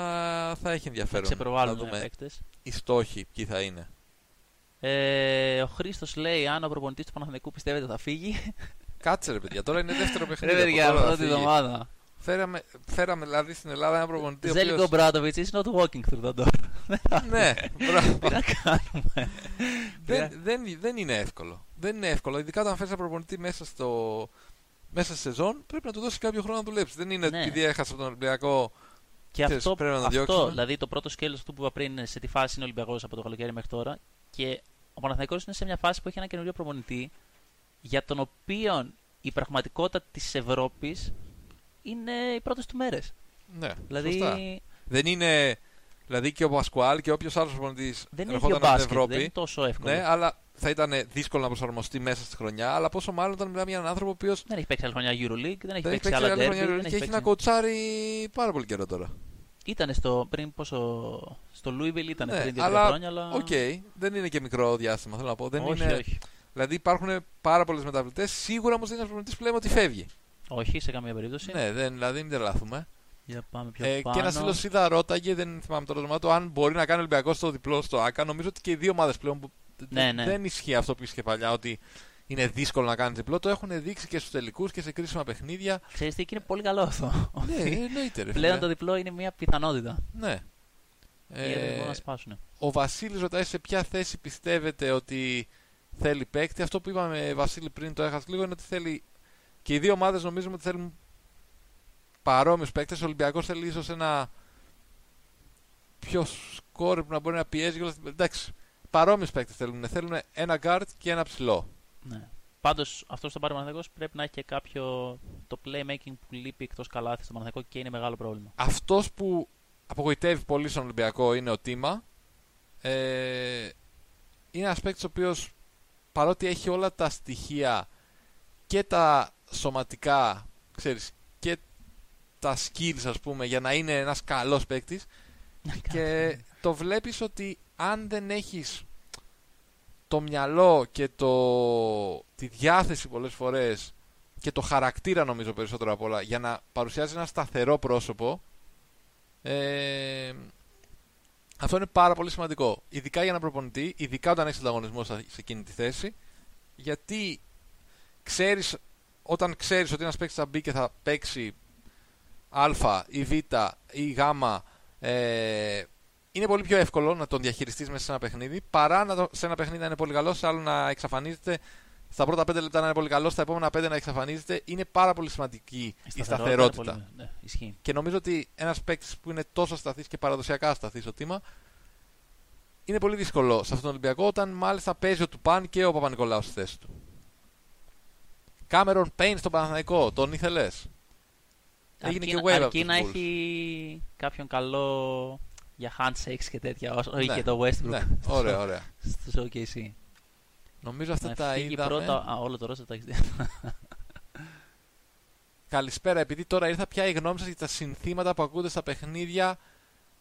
θα έχει Θα ενδιαφέρον να ξεπροβάλλουν δούμε παίκτες. οι στόχοι ποιοι θα είναι. Ε, ο Χρήστος λέει: Αν ο προπονητής του Παναθηναϊκού πιστεύετε θα φύγει. Κάτσε ρε παιδιά, τώρα είναι δεύτερο Ρε παιχνίδι. από παιδιά, τώρα θα αυτό τη φύγει. εβδομάδα. Φέραμε, φέραμε δηλαδή στην Ελλάδα ένα προπονητή ο Ζέλικο οποίος... Μπράντοβιτ is not walking through the door. ναι, μπράβο. Τι να κάνουμε; δεν, δεν, δεν είναι εύκολο. Δεν είναι εύκολο. Ειδικά όταν φέρεις ένα προπονητή μέσα, στο, μέσα στη σεζόν, πρέπει να του δώσεις κάποιο χρόνο να δουλέψεις. Δεν είναι Ναι. επειδή έχασες από τον Ολυμπιακό. Και Ξέρεις, αυτό, πρέπει να το αυτό διώξουμε. δηλαδή το πρώτο σκέλος του που είπα πριν είναι σε τι φάση είναι ο Ολυμπιακός από το καλοκαίρι μέχρι τώρα. Και ο Παναθηναϊκός είναι σε μια φάση που έχει ένα καινούριο προπονητή για τον οποίο η πραγματικότητα της Ευρώπης είναι οι πρώτε του μέρες. Ναι, Δηλαδή, σωστά. Δεν είναι Δηλαδή και ο Πασκουάλ και όποιος άλλος προπονητής Δεν είναι ερχόταν ίδιο από την μπάσκετ, δεν Ευρώπη. είναι τόσο εύκολο. Ναι, αλλά θα ήταν δύσκολο να προσαρμοστεί μέσα στη χρονιά. Αλλά πόσο μάλλον όταν μιλάμε για έναν άνθρωπο ο οποίος Δεν έχει παίξει άλλη χρονιά Euroleague, δεν έχει δεν έχει παίξει παίξει άλλα άλλη derby, χρονιά δεν και έχει έχει να παίξει... κοτσάρει πάρα πολύ καιρό τώρα. Ήταν στο, πριν πόσο, στο Louisville ήταν Ναι, πριν δύο αλλά- χρόνια, αλλά... Οκ, δεν είναι και μικρό διάστημα, θέλω να πω. Δεν όχι, είναι... όχι. Δηλαδή υπάρχουν πάρα πολλές μεταβλητές. Σίγουρα όμως δεν είναι ένας προπονητής που λέμε ότι φεύγει. Όχι, σε καμία περίπτωση. Ναι, δεν, δηλαδή μην τρελαθούμε. Για πάμε πιο Ε, πάνω. και ένας φίλος είδα ρώταγε, δεν θυμάμαι το όνομα του, αν μπορεί να κάνει Ολυμπιακό στο διπλό στο ΟΑΚΑ. Νομίζω ότι και οι δύο ομάδες πλέον. που- Ναι, ναι. Δεν ισχύει αυτό που είχε παλιά, ότι είναι δύσκολο να κάνεις διπλό. Το έχουν δείξει και στους τελικούς και σε κρίσιμα παιχνίδια. Ξέρεις τι, και είναι πολύ καλό αυτό. ναι, εννοείται. Ρε, Πλέον φίλε. το διπλό είναι μια πιθανότητα. Ναι. Ε, Ε, μπορούν να σπάσουν. ο Βασίλης ρωτάει σε ποια θέση πιστεύετε ότι θέλει παίκτη. Αυτό που είπαμε, Βασίλη, πριν το έχασες λίγο, είναι ότι θέλει. Και οι δύο ομάδες νομίζουμε ότι θέλουν παρόμοιους παίκτες. Ο Ολυμπιακός θέλει ίσως ένα πιο σκόρ που να μπορεί να πιέζει. και όλα αυτά. Εντάξει, παρόμοιους παίκτες θέλουν. Θέλουν ένα guard και ένα ψηλό. Ναι. Πάντως, αυτός στο πάρει Παναθηναϊκός πρέπει να έχει και κάποιο. το playmaking που λείπει εκτός καλάθι στο Παναθηναϊκό και είναι μεγάλο πρόβλημα. Αυτός που απογοητεύει πολύ στον Ολυμπιακό είναι ο Τίμα. Ε, είναι ένας παίκτης ο οποίος παρότι έχει όλα τα στοιχεία και τα σωματικά, ξέρεις, και τα skills ας πούμε για να είναι ένας καλός παίκτης και το βλέπεις ότι αν δεν έχεις το μυαλό και το, τη διάθεση πολλές φορές και το χαρακτήρα νομίζω περισσότερο απ' όλα για να παρουσιάζει ένα σταθερό πρόσωπο ε, αυτό είναι πάρα πολύ σημαντικό. Ειδικά για ένα προπονητή, ειδικά όταν έχεις ανταγωνισμό σε σε εκείνη τη θέση. Γιατί ξέρεις, όταν ξέρεις ότι ένας παίκτης θα μπει και θα παίξει Α ή Β ή Γ, ε, είναι πολύ πιο εύκολο να τον διαχειριστείς μέσα σε ένα παιχνίδι παρά να το, σε ένα παιχνίδι να είναι πολύ καλό, σε άλλο να εξαφανίζεται. Στα πρώτα 5 λεπτά να είναι πολύ καλό, στα επόμενα 5 να εξαφανίζεται. Είναι πάρα πολύ σημαντική η σταθερότητα. είναι πολύ- Ναι, ισχύει. Και νομίζω ότι ένας παίκτης που είναι τόσο σταθής και παραδοσιακά σταθής στο τίμα είναι πολύ δύσκολο σε αυτόν τον Ολυμπιακό όταν μάλιστα παίζει ο Τουπάν και ο Παπα-Νικολάου στη θέση του. Κάμερον Πέιν στον Παναθηναϊκό, τον ήθελες; Έγινε αρκεί, και wave από αρκεί τους να Bulls. έχει κάποιον καλό για handshakes και τέτοια, όσο Ναι, είχε το Westbrook Ναι, ωραία, ωραία. στο OKC. Νομίζω αυτά Να τα φύγει είδαμε. πρώτα, α, όλο το ρόστερ τα έχεις δει. Καλησπέρα, επειδή τώρα ήρθα, ποια η γνώμη σας για τα συνθήματα που ακούγονται στα παιχνίδια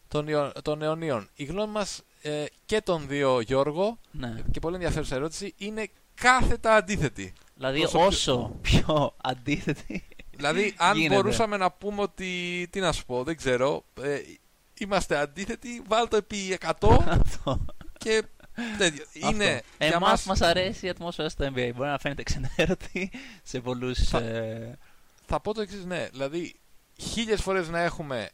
των, Ιω- των αιωνίων. Η γνώμη μας ε, και των δύο, Γιώργο, ναι. και πολύ ενδιαφέρουσα ερώτηση, είναι κάθετα αντίθετη. Δηλαδή Όσο πιο- όσο πιο αντίθετη Δηλαδή, αν Γίνεται. μπορούσαμε να πούμε ότι. Τι να σου πω, δεν ξέρω. Ε, είμαστε αντίθετοι, βάλ το επί 100 αυτό. και τέτοιο. Είναι για Εμάς μας, μας αρέσει η ατμόσφαιρα στο NBA. Μπορεί να φαίνεται ξενέρωτη σε πολλούς... Θα- ε, Θα πω το εξής, ναι. Δηλαδή, χίλιες φορές να έχουμε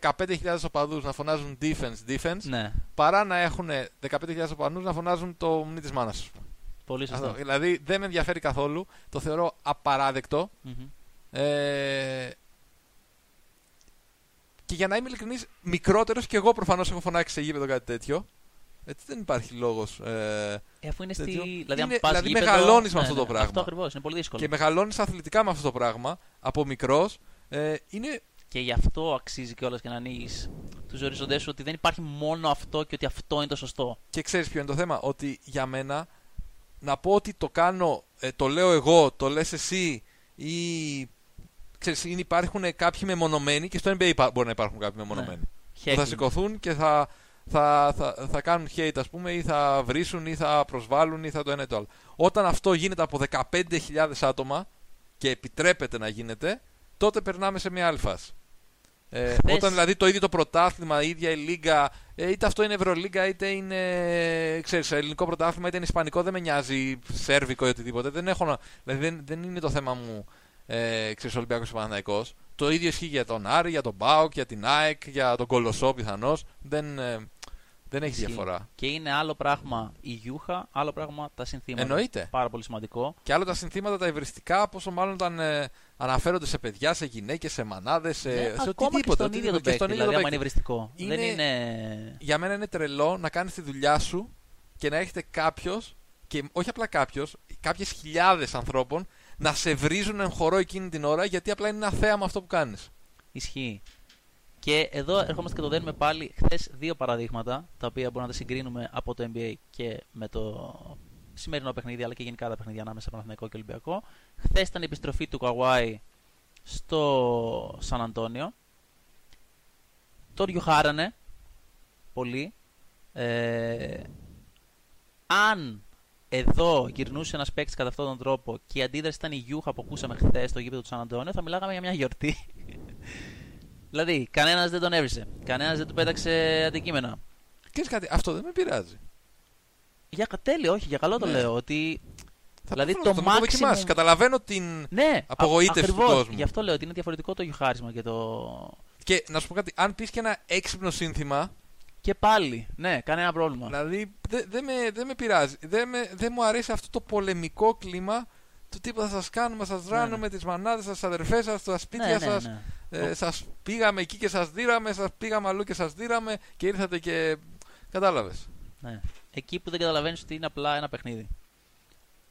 15.000 οπαδούς να φωνάζουν defense, defense, ναι, παρά να έχουν 15.000 οπαδούς να φωνάζουν το μνή της μάνας σου. πολύ σωστό. Αυτό. Δηλαδή, δεν με ενδιαφέρει καθόλου. Το θεωρώ απαράδεκτο. Μμμ. Ε, και για να είμαι ειλικρινής, μικρότερος και εγώ προφανώς έχω φωνάξει σε γήπεδο κάτι τέτοιο. Έτσι δεν υπάρχει λόγος. Ε, Ε, αφού είναι στη... τέτοιο. Δηλαδή, αν Είναι- πας δηλαδή γήπεδο- μεγαλώνεις με ναι, αυτό το ναι, πράγμα. Αυτό ακριβώς, είναι πολύ δύσκολο. και μεγαλώνεις αθλητικά με αυτό το πράγμα από μικρός. Ε, είναι Και γι' αυτό αξίζει κιόλας και να ανοίγεις τους οριζοντές σου ότι δεν υπάρχει μόνο αυτό και ότι αυτό είναι το σωστό. Και ξέρεις ποιο είναι το θέμα, ότι για μένα να πω ότι το κάνω, ε, το λέω εγώ, το λες εσύ ή ξέρεις, είναι, υπάρχουν κάποιοι μεμονωμένοι και στο NBA υπά- μπορεί να υπάρχουν κάποιοι μεμονωμένοι. Που θα Heckling. σηκωθούν και θα, θα, θα, θα κάνουν hate ας πούμε ή θα βρίσουν ή θα προσβάλλουν ή θα το ένα ή το άλλο. Όταν αυτό γίνεται από 15.000 άτομα και επιτρέπεται να γίνεται, τότε περνάμε σε μια άλλη φάση. Ε, Χθες- Όταν δηλαδή το ίδιο το πρωτάθλημα, η ίδια η λίγα, ε, είτε αυτό είναι Ευρωλίγκα, είτε είναι ξέρεις, ελληνικό πρωτάθλημα, είτε είναι ισπανικό, δεν με νοιάζει, σέρβικο ή οτιδήποτε. Δεν, έχω, να- δηλαδή δεν, δεν είναι το θέμα μου ε, ξέρεις, Ολυμπιακός και Παναθηναϊκός. Το ίδιο ισχύει για τον Άρη, για τον Μπάουκ, για την ΑΕΚ, για τον Κολοσσό πιθανώς. Δεν, ε, δεν έχει Ισχύει. διαφορά. Και είναι άλλο πράγμα η γιούχα, άλλο πράγμα τα συνθήματα. Εννοείται. Πάρα πολύ σημαντικό. Και άλλο τα συνθήματα τα ευρυστικά, πόσο μάλλον όταν ε, αναφέρονται σε παιδιά, σε γυναίκες, σε μανάδες, σε, Ναι, σε ακόμα και οτιδήποτε. στον ίδιο οτιδήποτε. τον Και παίκτη. στον ίδιο Δηλαδή, τον άμα είναι παίκτη. ευρυστικό. Είναι- Δεν είναι. Για μένα είναι τρελό να κάνεις τη δουλειά σου και να έχετε κάποιος, και όχι απλά κάποιος, κάποιες χιλιάδες ανθρώπων να σε βρίζουν εν χορό εκείνη την ώρα γιατί απλά είναι ένα θέαμα αυτό που κάνεις. Ισχύει. Και εδώ ερχόμαστε και το δένουμε πάλι χθες δύο παραδείγματα, τα οποία μπορούμε να τα συγκρίνουμε από το NBA και με το σημερινό παιχνίδι, αλλά και γενικά τα παιχνίδια ανάμεσα Παναθηναϊκό και Ολυμπιακό. Χθες ήταν η επιστροφή του Καουάι στο Σαν Αντώνιο. Τον διοχάρανε πολύ. Ε, αν εδώ γυρνούσε ένας παίκτης κατά αυτόν τον τρόπο και η αντίδραση ήταν η γιούχα που ακούσαμε χθες στο γήπεδο του Σαν Αντώνιο, θα μιλάγαμε για μια γιορτή. δηλαδή, κανένας δεν τον έβρισε. Κανένας δεν του πέταξε αντικείμενα. Ξέρεις κάτι, αυτό δεν με πειράζει. Για τέλειο, όχι, για καλό το Ναι. λέω. Ότι Θα Δηλαδή, προφανώς, το θα το δοκιμάσεις. maximum- Καταλαβαίνω την ναι, απογοήτευση του ακριβώς. κόσμου. Γι' αυτό λέω ότι είναι διαφορετικό το γιουχάρισμα και το. Και να σου πω κάτι, αν πεις και ένα έξυπνο σύνθημα, Και πάλι, ναι, κανένα πρόβλημα. δηλαδή δεν δε με, δεν με πειράζει. Δεν δεν μου αρέσει αυτό το πολεμικό κλίμα του τύπου θα σας κάνουμε, θα σας ράνουμε τις μανάδες σας, τι αδερφές σας, τα σπίτια ναι, σας ναι, ναι. Ε, σας πήγαμε εκεί και σας δίραμε, σας πήγαμε αλλού και σας δίραμε και ήρθατε και... Κατάλαβες. ναι. Εκεί που δεν καταλαβαίνεις ότι είναι απλά ένα παιχνίδι.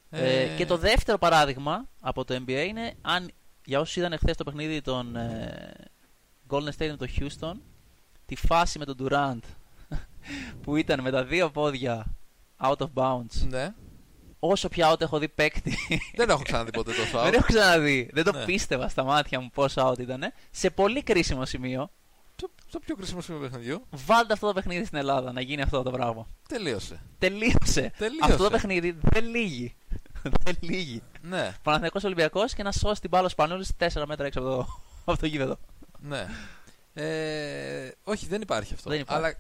Ε, Ε, και το δεύτερο παράδειγμα από το NBA είναι αν για όσους είδαν χθες το παιχνίδι των ε, Golden State με το Houston, τη φάση με τον Durant που ήταν με τα δύο πόδια out of bounds. Ναι. Όσο πια out έχω δει παίκτη. Δεν έχω ξαναδεί ποτέ τόσο Δεν out. έχω ξαναδεί. Δεν το Ναι. πίστευα στα μάτια μου πόσο out ήταν. Σε πολύ κρίσιμο σημείο. Το, το πιο κρίσιμο σημείο του παιχνιδιού Βάλτε αυτό το παιχνίδι στην Ελλάδα να γίνει αυτό το πράγμα. τελείωσε. Τελείωσε. Τελείωσε. Αυτό το παιχνίδι δεν λύγει. δεν λύγει. Ναι, Παναθηναϊκός Ολυμπιακός και να σώσει την μπάλα Σπανούλης 4 μέτρα έξω από το, από το γήπεδο. ναι. Ε, όχι, δεν υπάρχει αυτό. Δεν υπάρχει. Αλλά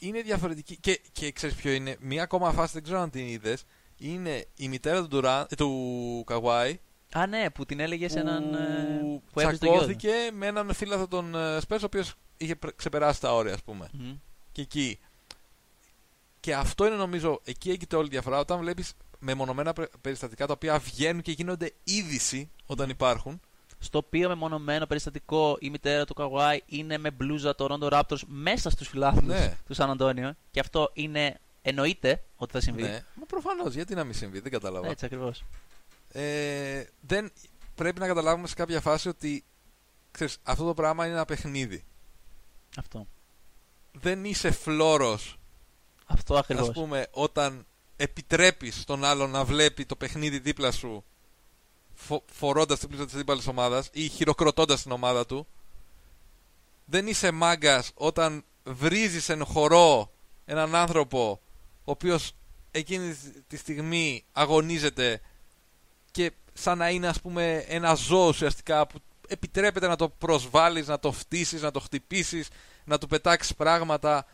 είναι διαφορετική. Και, και ξέρεις ποιο είναι; Μία ακόμα φάση, δεν ξέρω αν την είδες. Είναι η μητέρα του, Durant- ε, του Καβάη Α, ναι, που την έλεγε σε έναν. ε, που που έπαιζε το γιο του. τσακώθηκε με έναν φίλαθο των ε, Spurs ο οποίος είχε πρε- ξεπεράσει τα όρια, ας πούμε. Μμμ. και εκεί. Και αυτό είναι νομίζω, εκεί έγινε όλη η διαφορά. Όταν βλέπεις μεμονωμένα πρε- περιστατικά τα οποία βγαίνουν και γίνονται είδηση όταν υπάρχουν. Στο οποίο μεμονωμένο περιστατικό η μητέρα του Καουάι είναι με μπλούζα το Rondo Raptors μέσα στους φιλάθλους Ναι. του Σαν Αντώνιο. Και αυτό είναι. Εννοείται ότι θα συμβεί. Ναι, μα προφανώς, γιατί να μην συμβεί, δεν κατάλαβα. Έτσι ακριβώς. Ε, δεν, πρέπει να καταλάβουμε σε κάποια φάση ότι ξέρεις, αυτό το πράγμα είναι ένα παιχνίδι. Αυτό. Δεν είσαι φλόρο, Αυτό ακριβώς. ας πούμε, όταν επιτρέπεις τον άλλον να βλέπει το παιχνίδι δίπλα σου φο, φορώντας την πλήση της αντίπαλης ομάδας ή χειροκροτώντας την ομάδα του. Δεν είσαι μάγκας όταν βρίζεις εν χορό έναν άνθρωπο ο οποίος εκείνη τη στιγμή αγωνίζεται και σαν να είναι ας πούμε ένα ζώο ουσιαστικά που επιτρέπεται να το προσβάλλεις, να το φτύσεις, να το χτυπήσεις, να του πετάξεις πράγματα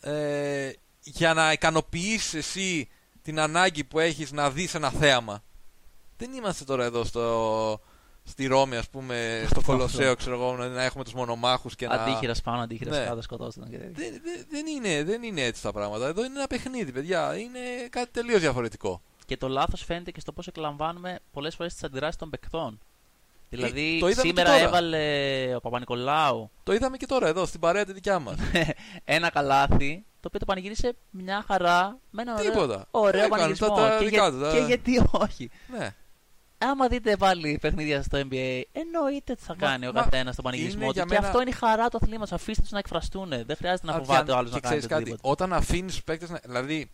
ε, για να ικανοποιήσεις εσύ την ανάγκη που έχεις να δεις ένα θέαμα. Δεν είμαστε τώρα εδώ στο, στη Ρώμη ας πούμε, στο Κολοσσέο ξέρω εγώ, να να έχουμε τους μονομάχους και να... Αντίχειρα πάνω, αντίχειρα Ναι. κάτω, σκοτώσταν και τέτοια. Δεν, δεν- δεν είναι, δεν είναι έτσι τα πράγματα. Εδώ είναι ένα παιχνίδι, παιδιά. Είναι κάτι τελείως διαφορετικό. Και το λάθος φαίνεται και στο πώς εκλαμβάνουμε πολλές φορές τις αντιδράσεις των παικτών. Δηλαδή, Ε, το είδαμε και σήμερα τώρα. έβαλε ο Παπα-Νικολάου Το είδαμε και τώρα εδώ, στην παρέα τη δικιά μας. ένα καλάθι, το οποίο το πανηγύρισε μια χαρά με ένα ωραίο, Τίποτα. ωραίο Έκανε πανηγυρισμό. τα- τα και, δικά για- του, τα- και γιατί όχι. ναι. Άμα δείτε πάλι παιχνίδια στο NBA, εννοείται τι θα Μα- κάνει ο μα καθένας στον πανηγυρισμό είναι του. για Και μένα- αυτό είναι η χαρά τους αθλήματο. Αφήστε τους να εκφραστούν. Δεν χρειάζεται να Αδια- φοβάται ο άλλος και να κάνει ξέρεις κάτι, οτιδήποτε. όταν αφήνει τους παίκτες. Δηλαδή,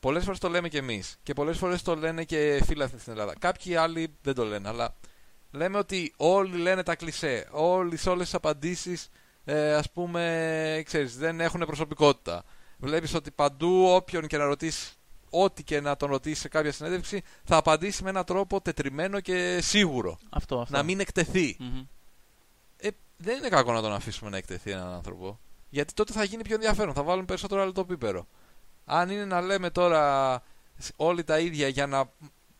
πολλές φορές το λέμε κι εμείς και πολλές φορές το λένε και φίλαθλοι στην Ελλάδα. Κάποιοι άλλοι δεν το λένε, αλλά λέμε ότι όλοι λένε τα κλισέ. Όλοι σε όλες τις απαντήσεις, ε, ας πούμε, ξέρεις, δεν έχουν προσωπικότητα. Βλέπεις ότι παντού, όποιον και να ρωτήσεις, ό,τι και να τον ρωτήσει σε κάποια συνέντευξη, θα απαντήσει με έναν τρόπο τετριμένο και σίγουρο. Αυτό, αυτό. Να μην εκτεθεί. Μμμ. Ε, δεν είναι κακό να τον αφήσουμε να εκτεθεί έναν άνθρωπο. Γιατί τότε θα γίνει πιο ενδιαφέρον. Θα βάλουν περισσότερο άλλο το πίπερο. Αν είναι να λέμε τώρα όλοι τα ίδια για να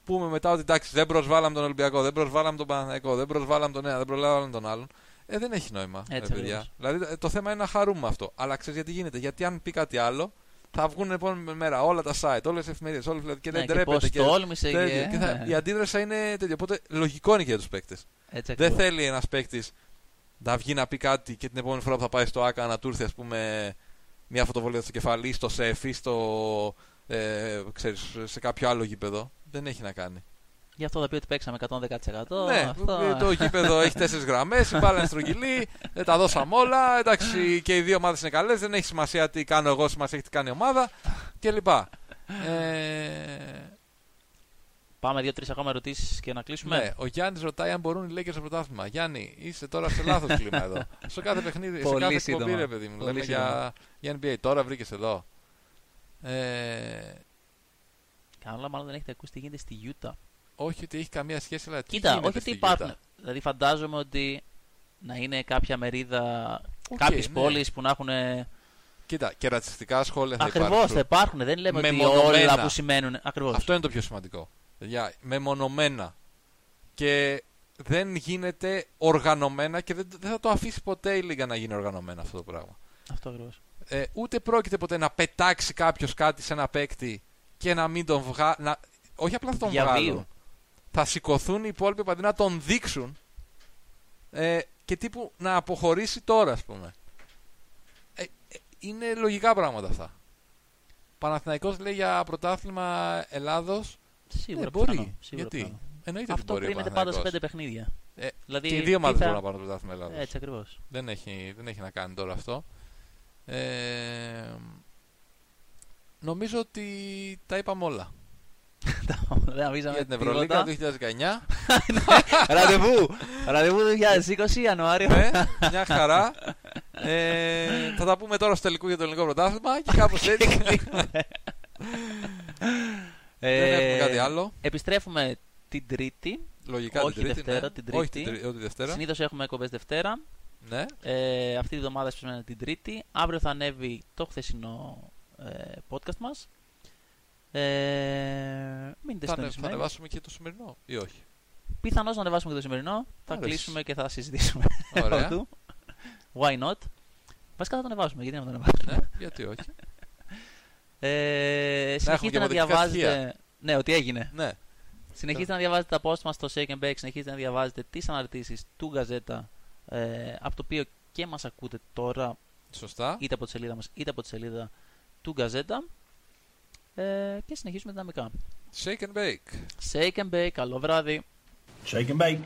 πούμε μετά ότι εντάξει δεν προσβάλαμε τον Ολυμπιακό, δεν προσβάλαμε τον Παναθηναϊκό, δεν προσβάλαμε τον ένα, δεν προσβάλαμε τον άλλον. Ε, δεν έχει νόημα. Έτσι ρε, παιδιά. ακριβώς. Δηλαδή ε, το θέμα είναι να χαρούμε αυτό. Αλλά ξέρεις γιατί γίνεται. Γιατί αν πει κάτι άλλο, θα βγουν την επόμενη μέρα όλα τα site, όλες τις εφημερίδες, όλες και δεν Ναι, και τρέπεται. πώς και τόλμησε τέτοιο. και- Και θα- η αντίδραση θα είναι τέτοια. Οπότε λογικό είναι και για τους παίκτες. Έτσι Δεν ακριβώς. θέλει ένας παίκτης να βγει να πει κάτι και την επόμενη φορά που θα πάει στο ΑΚΑ να του έρθει ας πούμε, μια φωτοβολία στο κεφάλι, στο ΣΕΦ ή στο, ε, ξέρεις, σε κάποιο άλλο γήπεδο. Δεν έχει να κάνει. Γι' αυτό θα πει ότι παίξαμε 110%. Ναι, αυτό... το γήπεδο έχει τέσσερις γραμμές, η μπάλα είναι στρογγυλή, δεν τα δώσαμε όλα. Εντάξει, και οι δύο ομάδες είναι καλές, δεν έχει σημασία τι κάνω εγώ, σημασία έχει τι κάνει η ομάδα κλπ. Ε, Πάμε δύο-τρεις ακόμα ερωτήσεις και να κλείσουμε. ναι, ο Γιάννης ρωτάει αν μπορούν οι Lakers στο πρωτάθλημα. Γιάννη, είσαι τώρα σε λάθος κλίμα εδώ. Στο κάθε παιχνίδι, σε Πολύ κάθε σύντομα. εκπομπή, ρε παιδί μου. Πολύ Λέμε για, για NBA. Τώρα βρήκες εδώ. Ε, Καλά, μάλλον δεν έχετε ακούσει τι γίνεται στη Utah. Όχι ότι έχει καμία σχέση, αλλά τι Κοίτα, γίνεται όχι ότι στη υπάρχουν. Utah. Δηλαδή, φαντάζομαι ότι να είναι κάποια μερίδα, Οκ, κάποιες ναι. πόλεις που να έχουν. Κοίτα, και ρατσιστικά σχόλια θα Ακριβώς, υπάρξουν. θα υπάρχουν. Δεν λέμε ότι Μεμονωμένα. όλα που σημαίνουν. Ακριβώς. Αυτό είναι το πιο σημαντικό. Παιδιά, μεμονωμένα. Και δεν γίνεται οργανωμένα και δεν, δεν θα το αφήσει ποτέ η Λίγκα να γίνει οργανωμένα αυτό το πράγμα. Αυτό ακριβώς. Ε, ούτε πρόκειται ποτέ να πετάξει κάποιος κάτι σε ένα παίκτη και να μην τον βγάλει. Όχι απλά θα τον Διαβίου. βγάλουν. Θα σηκωθούν οι υπόλοιποι παντού να τον δείξουν ε, και τύπου να αποχωρήσει τώρα, ας πούμε. Ε, ε, είναι λογικά πράγματα αυτά. Παναθηναϊκός λέει για πρωτάθλημα Ελλάδος Σίγουρα ναι, μπορεί. πιθανό, σίγουρα Γιατί; πιθανό. Εννοείται Αυτό ότι μπορεί. ο κρίνεται πάντα σε Παναθηναϊκός. πέντε παιχνίδια. Ε, δηλαδή, και οι δύο τι ομάδες θα- μπορούν να πάρουν το πρωτάθλημα Ελλάδος. Έτσι ακριβώς. Δεν έχει, δεν έχει να κάνει τώρα αυτό. Ε, νομίζω ότι τα είπαμε όλα. Δεν αφήσαμε Για την Ευρωλίγα του 2019. Ραντεβού! Ραντεβού 2020 Ιανουάριο. ναι, μια χαρά. Ε, θα τα πούμε τώρα στο τελικό για το ελληνικό πρωτάθλημα και κάπως έτσι. Δεν έχουμε Ε, κάτι άλλο. Επιστρέφουμε την Τρίτη. Λογικά όχι την Τρίτη. Δευτέρα, ναι. την Όχι Τρίτη. την Τρί- όχι τη Δευτέρα. Συνήθως έχουμε εκπομπές Δευτέρα. Ναι. Ε, αυτή τη εβδομάδα σπισμένα την Τρίτη. Αύριο θα ανέβει το χθεσινό ε, podcast μας. Ε, μείνετε Θα, ανε- θα συντονισμένοι. ανεβάσουμε και το σημερινό ή όχι; Πιθανώς να ανεβάσουμε και το σημερινό. Θα Άρεσε. κλείσουμε και θα συζητήσουμε. Ωραία. αυτού. Why not; Βασικά θα το ανεβάσουμε. Γιατί να μην το ανεβάσουμε; ναι, γιατί όχι. Ε, και συνεχίζετε να αποδεικτικά διαβάζετε. Ναι, ότι έγινε. Ναι. Συνεχίζετε να διαβάζετε τα post μας στο Shake and Bake, συνεχίζετε να διαβάζετε τις αναρτήσεις του Gazeta, ε, από το οποίο και μας ακούτε τώρα, Σωστά. είτε από τη σελίδα μας, είτε από τη σελίδα του Gazeta. Ε, και συνεχίζουμε δυναμικά. Shake and bake. Shake and Bake, καλό βράδυ. Shake and bake.